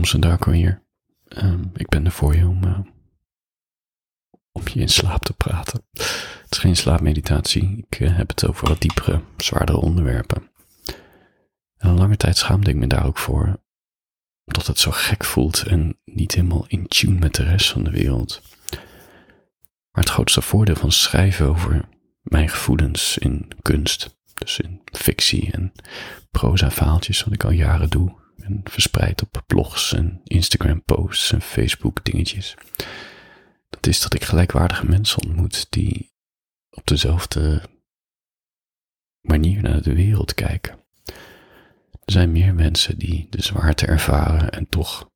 komst en Darko hier. Ehm, ik ben er voor je om, uh, om je in slaap te praten. Het is geen slaapmeditatie. Ik uh, heb het over wat diepere, zwaardere onderwerpen. En een lange tijd schaamde ik me daar ook voor. Omdat het zo gek voelt en niet helemaal in tune met de rest van de wereld. Maar het grootste voordeel van schrijven over mijn gevoelens in kunst, dus in fictie en proza-vaaltjes, wat ik al jaren doe, verspreid op blogs en Instagram posts en Facebook dingetjes. Dat is dat ik gelijkwaardige mensen ontmoet die op dezelfde manier naar de wereld kijken. Er zijn meer mensen die de zwaarte ervaren en toch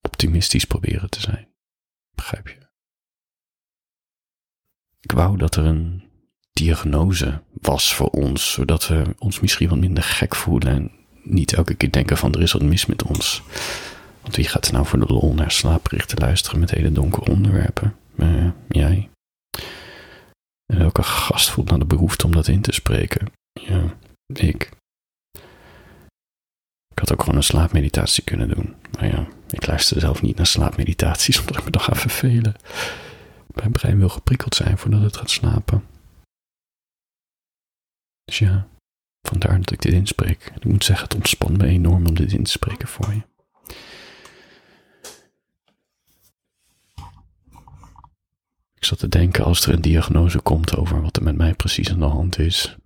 optimistisch proberen te zijn. Begrijp je? Ik wou dat er een diagnose was voor ons, zodat we ons misschien wat minder gek voelen en niet elke keer denken van er is wat mis met ons. Want wie gaat er nou voor de lol naar slaaprichten luisteren met hele donkere onderwerpen? Uh, jij. En welke gast voelt nou de behoefte om dat in te spreken? Ja, ik. Ik had ook gewoon een slaapmeditatie kunnen doen. Maar ja, ik luister zelf niet naar slaapmeditaties omdat ik me dan ga vervelen. Mijn brein wil geprikkeld zijn voordat het gaat slapen. Dus ja, vandaar dat ik dit inspreek. Ik moet zeggen, het ontspant me enorm om dit in te spreken voor je. Ik zat te denken als er een diagnose komt over wat er met mij precies aan de hand is.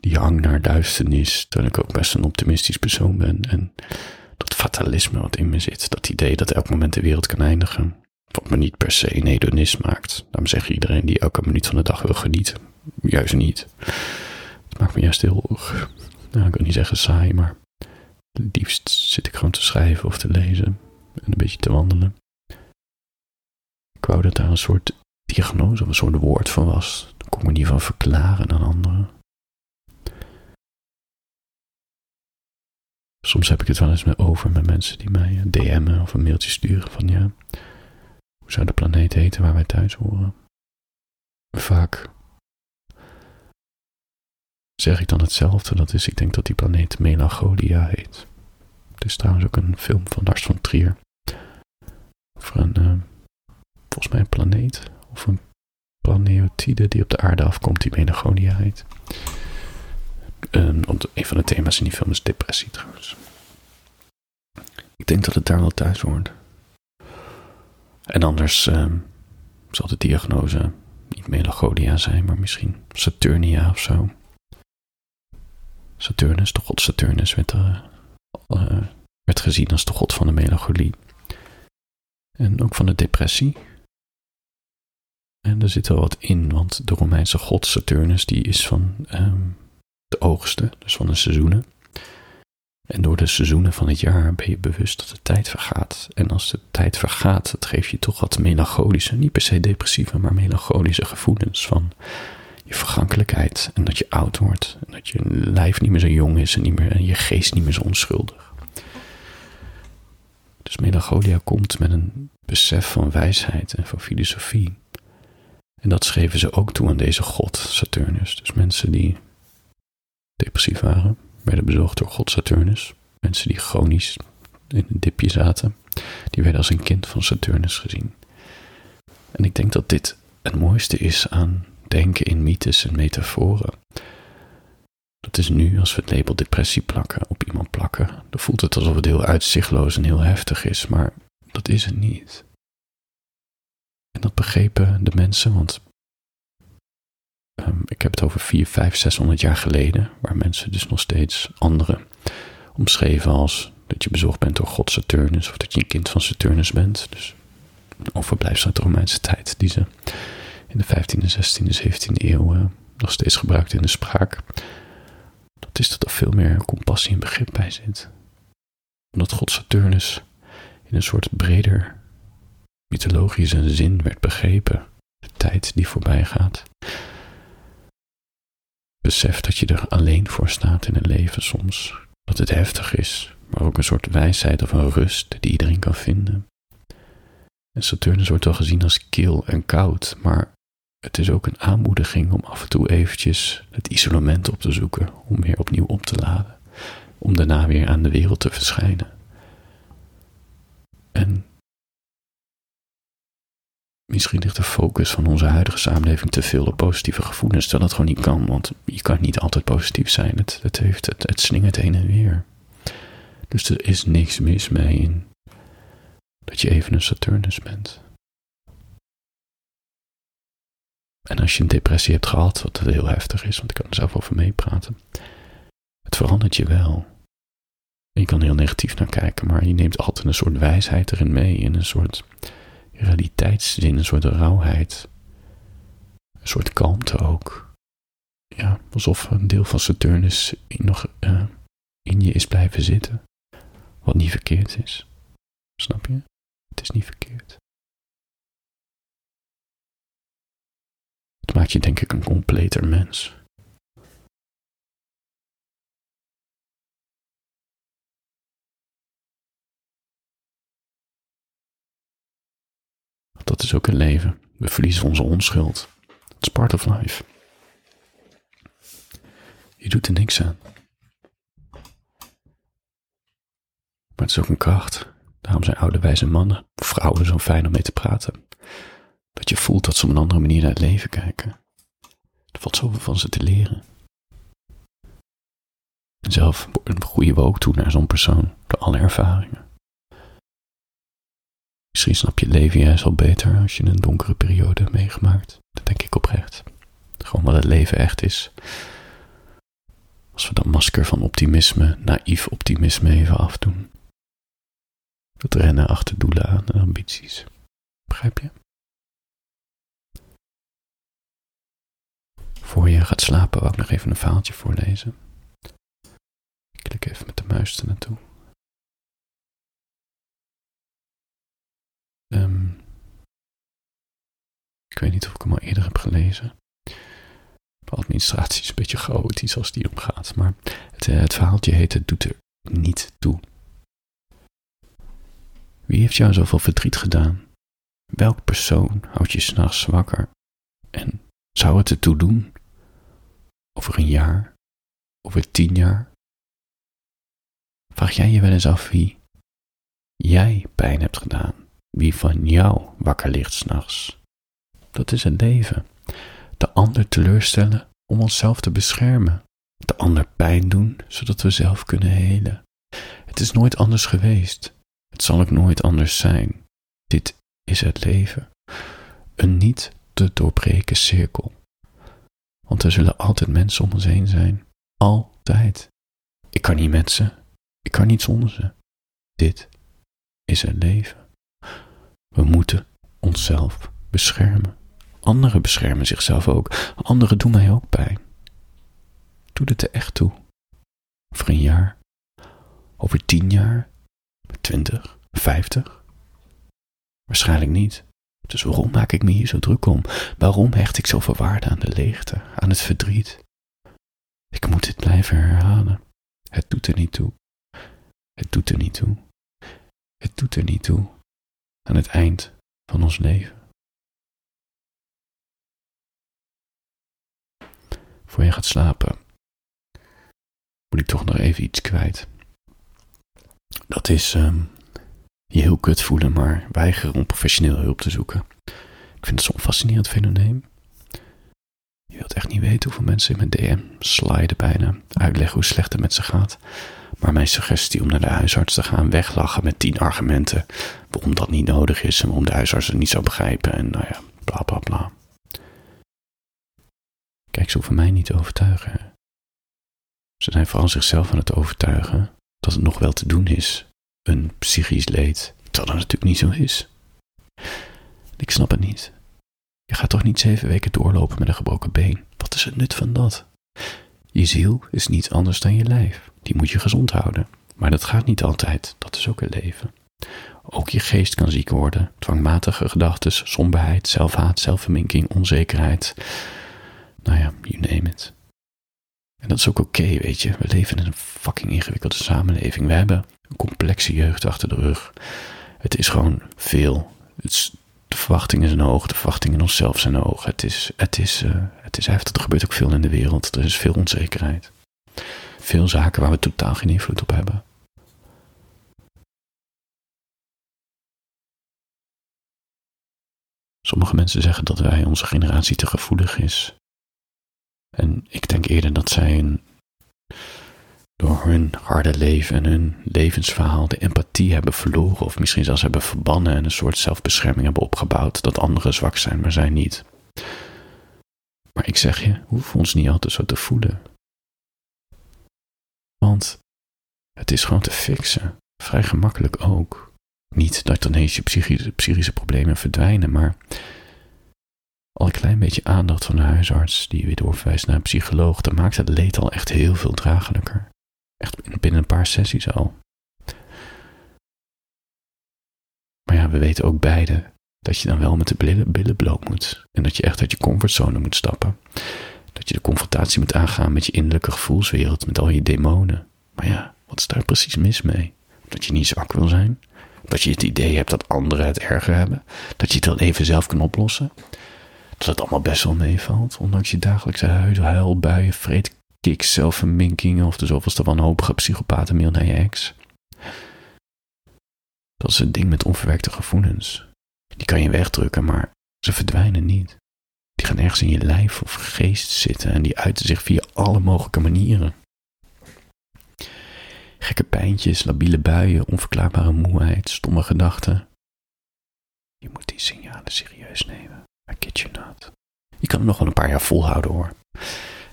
Die hang naar duisternis, terwijl ik ook best een optimistisch persoon ben. En dat fatalisme wat in me zit, dat idee dat elk moment de wereld kan eindigen. Wat me niet per se een hedonist maakt. Daarom zegt iedereen die elke minuut van de dag wil genieten. Juist niet. Maakt me juist heel, nou, ik wil niet zeggen saai, maar het liefst zit ik gewoon te schrijven of te lezen en een beetje te wandelen. Ik wou dat daar een soort diagnose of een soort woord van was. Dan kon ik me niet van verklaren aan anderen. Soms heb ik het wel eens met over met mensen die mij DM'en of een mailtje sturen van ja, hoe zou de planeet heten waar wij thuis horen? Vaak zeg ik dan hetzelfde. Dat is, ik denk dat die planeet Melancholia heet. Het is trouwens ook een film van Lars van Trier. Over een, uh, volgens mij een planeet. Of een planeotide die op de aarde afkomt die Melancholia heet. Um, een van de thema's in die film is depressie trouwens. Ik denk dat het daar wel thuis hoort. En anders um, zal de diagnose niet melancholia zijn, maar misschien Saturnia of zo. Saturnus, de god Saturnus, werd, uh, uh, werd gezien als de god van de melancholie. En ook van de depressie. En er zit wel wat in, want de Romeinse god Saturnus die is van um, de oogsten, dus van de seizoenen. En door de seizoenen van het jaar ben je bewust dat de tijd vergaat. En als de tijd vergaat, dat geeft je toch wat melancholische, niet per se depressieve, maar melancholische gevoelens van je vergankelijkheid en dat je oud wordt. En dat je lijf niet meer zo jong is en, niet meer, en je geest niet meer zo onschuldig. Dus melancholia komt met een besef van wijsheid en van filosofie. En dat schreven ze ook toe aan deze god Saturnus. Dus mensen die depressief waren, werden bezorgd door god Saturnus. Mensen die chronisch in een dipje zaten, die werden als een kind van Saturnus gezien. En ik denk dat dit het mooiste is aan denken in mythes en metaforen. Dat is nu, als we het label depressie plakken, op iemand plakken, dan voelt het alsof het heel uitzichtloos en heel heftig is, maar dat is het niet. En dat begrepen de mensen, want um, ik heb het over 4, 5, 600 jaar geleden, waar mensen dus nog steeds anderen omschreven als dat je bezorgd bent door God Saturnus, of dat je een kind van Saturnus bent. Dus een overblijfsel uit de Romeinse tijd, die ze in de 15e, 16e, 17e eeuw uh, nog steeds gebruikt in de spraak. Dat is dat er veel meer compassie en begrip bij zit. Omdat God Saturnus in een soort breder mythologische zin werd begrepen. De tijd die voorbij gaat. Besef dat je er alleen voor staat in het leven soms. Dat het heftig is, maar ook een soort wijsheid of een rust die iedereen kan vinden. En Saturnus wordt wel gezien als kil en koud, maar het is ook een aanmoediging om af en toe eventjes het isolement op te zoeken, om weer opnieuw op te laden, om daarna weer aan de wereld te verschijnen. En misschien ligt de focus van onze huidige samenleving te veel op positieve gevoelens, terwijl dat gewoon niet kan, want je kan niet altijd positief zijn. Het, het, heeft, het, het slingert heen en weer. Dus er is niks mis mee in dat je even een Saturnus bent. En als je een depressie hebt gehad, wat heel heftig is, want ik kan er zelf over meepraten, het verandert je wel. je kan heel negatief naar kijken, maar je neemt altijd een soort wijsheid erin mee, in een soort realiteitszin, een soort rauwheid, een soort kalmte ook. Ja, alsof een deel van Saturnus nog uh, in je is blijven zitten, wat niet verkeerd is. Snap je? Het is niet verkeerd. Maakt je denk ik een completer mens. Dat is ook een leven. We verliezen onze onschuld. Het is part of life. Je doet er niks aan. Maar het is ook een kracht. Daarom zijn oude wijze mannen, vrouwen zo fijn om mee te praten. Dat je voelt dat ze op een andere manier naar het leven kijken. Er valt zoveel van ze te leren. En zelf groeien we ook toe naar zo'n persoon door alle ervaringen. Misschien snap je het leven juist al beter als je een donkere periode meegemaakt. Dat denk ik oprecht. Gewoon wat het leven echt is. Als we dat masker van optimisme, naïef optimisme even afdoen. Dat rennen achter doelen aan en ambities. Begrijp je? Voor je gaat slapen ik nog even een verhaaltje voorlezen. Ik klik even met de muis naartoe. Um, ik weet niet of ik hem al eerder heb gelezen. De administratie is een beetje chaotisch als die omgaat, maar het, eh, het verhaaltje heet Het doet er niet toe. Wie heeft jou zoveel verdriet gedaan? Welk persoon houdt je s'nachts wakker? En zou het ertoe doen? Over een jaar? Over tien jaar? Vraag jij je wel eens af wie jij pijn hebt gedaan? Wie van jou wakker ligt s'nachts? Dat is het leven. De ander teleurstellen om onszelf te beschermen. De ander pijn doen zodat we zelf kunnen helen. Het is nooit anders geweest. Het zal ook nooit anders zijn. Dit is het leven. Een niet te doorbreken cirkel. Want er zullen altijd mensen om ons heen zijn. Altijd. Ik kan niet met ze. Ik kan niet zonder ze. Dit is het leven. We moeten onszelf beschermen. Anderen beschermen zichzelf ook. Anderen doen mij ook pijn. Doe het er echt toe. Over een jaar. Over tien jaar. 20, 50? Waarschijnlijk niet. Dus waarom maak ik me hier zo druk om? Waarom hecht ik zoveel waarde aan de leegte, aan het verdriet? Ik moet dit blijven herhalen. Het doet er niet toe. Het doet er niet toe. Het doet er niet toe aan het eind van ons leven. Voor je gaat slapen, moet ik toch nog even iets kwijt. Dat is um, je heel kut voelen, maar weigeren om professioneel hulp te zoeken. Ik vind het zo'n fascinerend fenomeen. Je wilt echt niet weten hoeveel mensen in mijn DM sliden bijna, uitleggen hoe slecht het met ze gaat. Maar mijn suggestie om naar de huisarts te gaan weglachen met tien argumenten waarom dat niet nodig is en waarom de huisarts het niet zou begrijpen en nou ja, bla bla bla. Kijk, ze hoeven mij niet te overtuigen. Ze zijn vooral zichzelf aan het overtuigen dat het nog wel te doen is, een psychisch leed, terwijl dat natuurlijk niet zo is. Ik snap het niet. Je gaat toch niet zeven weken doorlopen met een gebroken been? Wat is het nut van dat? Je ziel is niets anders dan je lijf. Die moet je gezond houden. Maar dat gaat niet altijd. Dat is ook een leven. Ook je geest kan ziek worden. Dwangmatige gedachten, somberheid, zelfhaat, zelfverminking, onzekerheid. Nou ja, you name it. En dat is ook oké, weet je. We leven in een fucking ingewikkelde samenleving. We hebben een complexe jeugd achter de rug. Het is gewoon veel. Het de verwachtingen zijn hoog, de verwachtingen in onszelf zijn hoog. Het is, het, is, uh, het is heftig. Er gebeurt ook veel in de wereld. Er is veel onzekerheid. Veel zaken waar we totaal geen invloed op hebben. Sommige mensen zeggen dat wij onze generatie te gevoelig is. En ik denk eerder dat zij een, door hun harde leven en hun levensverhaal de empathie hebben verloren, of misschien zelfs hebben verbannen en een soort zelfbescherming hebben opgebouwd dat anderen zwak zijn, maar zij niet. Maar ik zeg je, hoeven ons niet altijd zo te voelen. Want het is gewoon te fixen. Vrij gemakkelijk ook. Niet dat dan eens je psychische, psychische problemen verdwijnen, maar al een klein beetje aandacht van de huisarts die weer doorverwijst naar een psycholoog, dan maakt het leed al echt heel veel draaglijker. Echt binnen een paar sessies al. Maar ja, we weten ook beide dat je dan wel met de billen, bloot moet. En dat je echt uit je comfortzone moet stappen. Dat je de confrontatie moet aangaan met je innerlijke gevoelswereld, met al je demonen. Maar ja, wat is daar precies mis mee? Dat je niet zwak wil zijn? Dat je het idee hebt dat anderen het erger hebben? Dat je het wel even zelf kan oplossen? Dat het allemaal best wel meevalt, ondanks je dagelijkse huilbuien, vreet kick, zelfverminking of de zoveelste wanhopige psychopatenmail naar je ex. Dat is het ding met onverwerkte gevoelens. Die kan je wegdrukken, maar ze verdwijnen niet. Die gaan ergens in je lijf of geest zitten en die uiten zich via alle mogelijke manieren. Gekke pijntjes, labiele buien, onverklaarbare moeheid, stomme gedachten. Je moet die signalen serieus nemen. I kid you not. Je kan het nog wel een paar jaar volhouden hoor.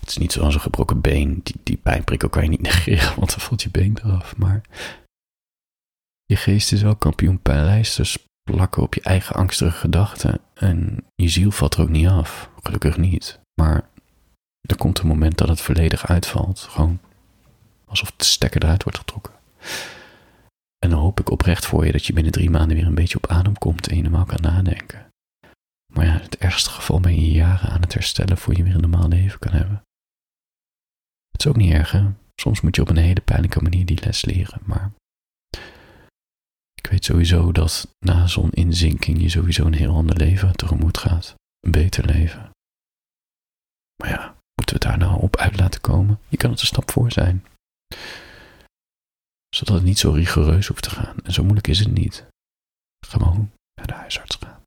Het is niet zoals een gebroken been. Die, die pijnprikkel kan je niet negeren, want dan valt je been eraf. Maar je geest is wel kampioen pijnlijsters plakken op je eigen angstige gedachten. En je ziel valt er ook niet af. Gelukkig niet. Maar er komt een moment dat het volledig uitvalt. Gewoon alsof de stekker eruit wordt getrokken. En dan hoop ik oprecht voor je dat je binnen drie maanden weer een beetje op adem komt en je normaal kan nadenken. Maar ja, in het ergste geval ben je jaren aan het herstellen voor je weer een normaal leven kan hebben. Het is ook niet erg, hè? Soms moet je op een hele pijnlijke manier die les leren, maar ik weet sowieso dat na zo'n inzinking je sowieso een heel ander leven tegemoet gaat. Een beter leven. Maar ja, moeten we daar nou op uit laten komen? Je kan het een stap voor zijn. Zodat het niet zo rigoureus hoeft te gaan. En zo moeilijk is het niet. Gewoon naar de huisarts gaan.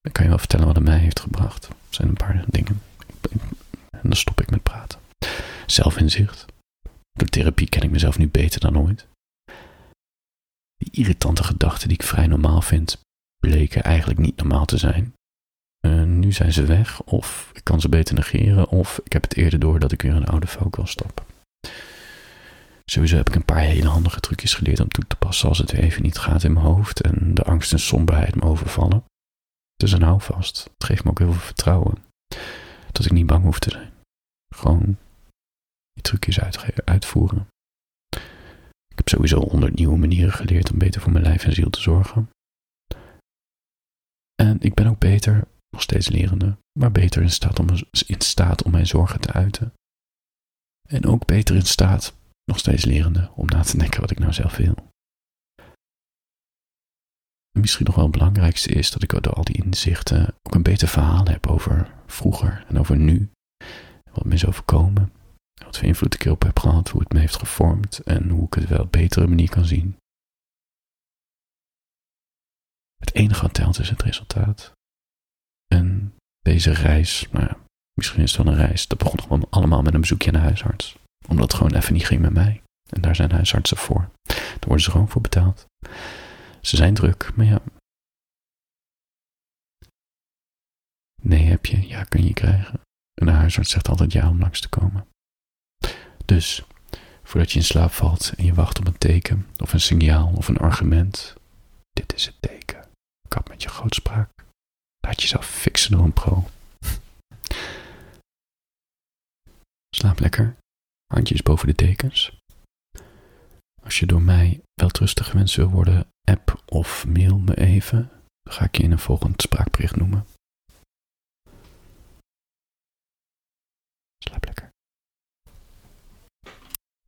Ik kan je wel vertellen wat het mij heeft gebracht. Er zijn een paar dingen. En dan stop ik met praten. Zelfinzicht. Door therapie ken ik mezelf nu beter dan ooit. Die irritante gedachten die ik vrij normaal vind, bleken eigenlijk niet normaal te zijn. Uh, nu zijn ze weg, of ik kan ze beter negeren, of ik heb het eerder door dat ik weer een oude kan stappen. Sowieso heb ik een paar hele handige trucjes geleerd om toe te passen als het weer even niet gaat in mijn hoofd en de angst en somberheid me overvallen. Dus een houvast. Het geeft me ook heel veel vertrouwen. Dat ik niet bang hoef te zijn. Gewoon die trucjes uitvoeren. Ik heb sowieso honderd nieuwe manieren geleerd om beter voor mijn lijf en ziel te zorgen. En ik ben ook beter, nog steeds lerende, maar beter in staat om, in staat om mijn zorgen te uiten. En ook beter in staat, nog steeds lerende, om na te denken wat ik nou zelf wil. En misschien nog wel het belangrijkste is dat ik door al die inzichten ook een beter verhaal heb over vroeger en over nu. Wat me is overkomen wat voor invloed ik erop heb gehad, hoe het me heeft gevormd en hoe ik het wel op betere manier kan zien. Het enige wat telt is het resultaat. En deze reis, nou misschien is het wel een reis, dat begon gewoon allemaal met een bezoekje aan de huisarts. Omdat het gewoon even niet ging met mij. En daar zijn huisartsen voor. Daar worden ze gewoon voor betaald. Ze zijn druk, maar ja. Nee heb je, ja kun je krijgen. En de huisarts zegt altijd ja om langs te komen. Dus, voordat je in slaap valt en je wacht op een teken, of een signaal, of een argument, dit is het teken. Kap met je grootspraak. Laat jezelf fixen door een pro. Slaap lekker. Handjes boven de tekens. Als je door mij weltrustig gewenst wil worden, app of mail me even. Dan ga ik je in een volgend spraakbericht noemen.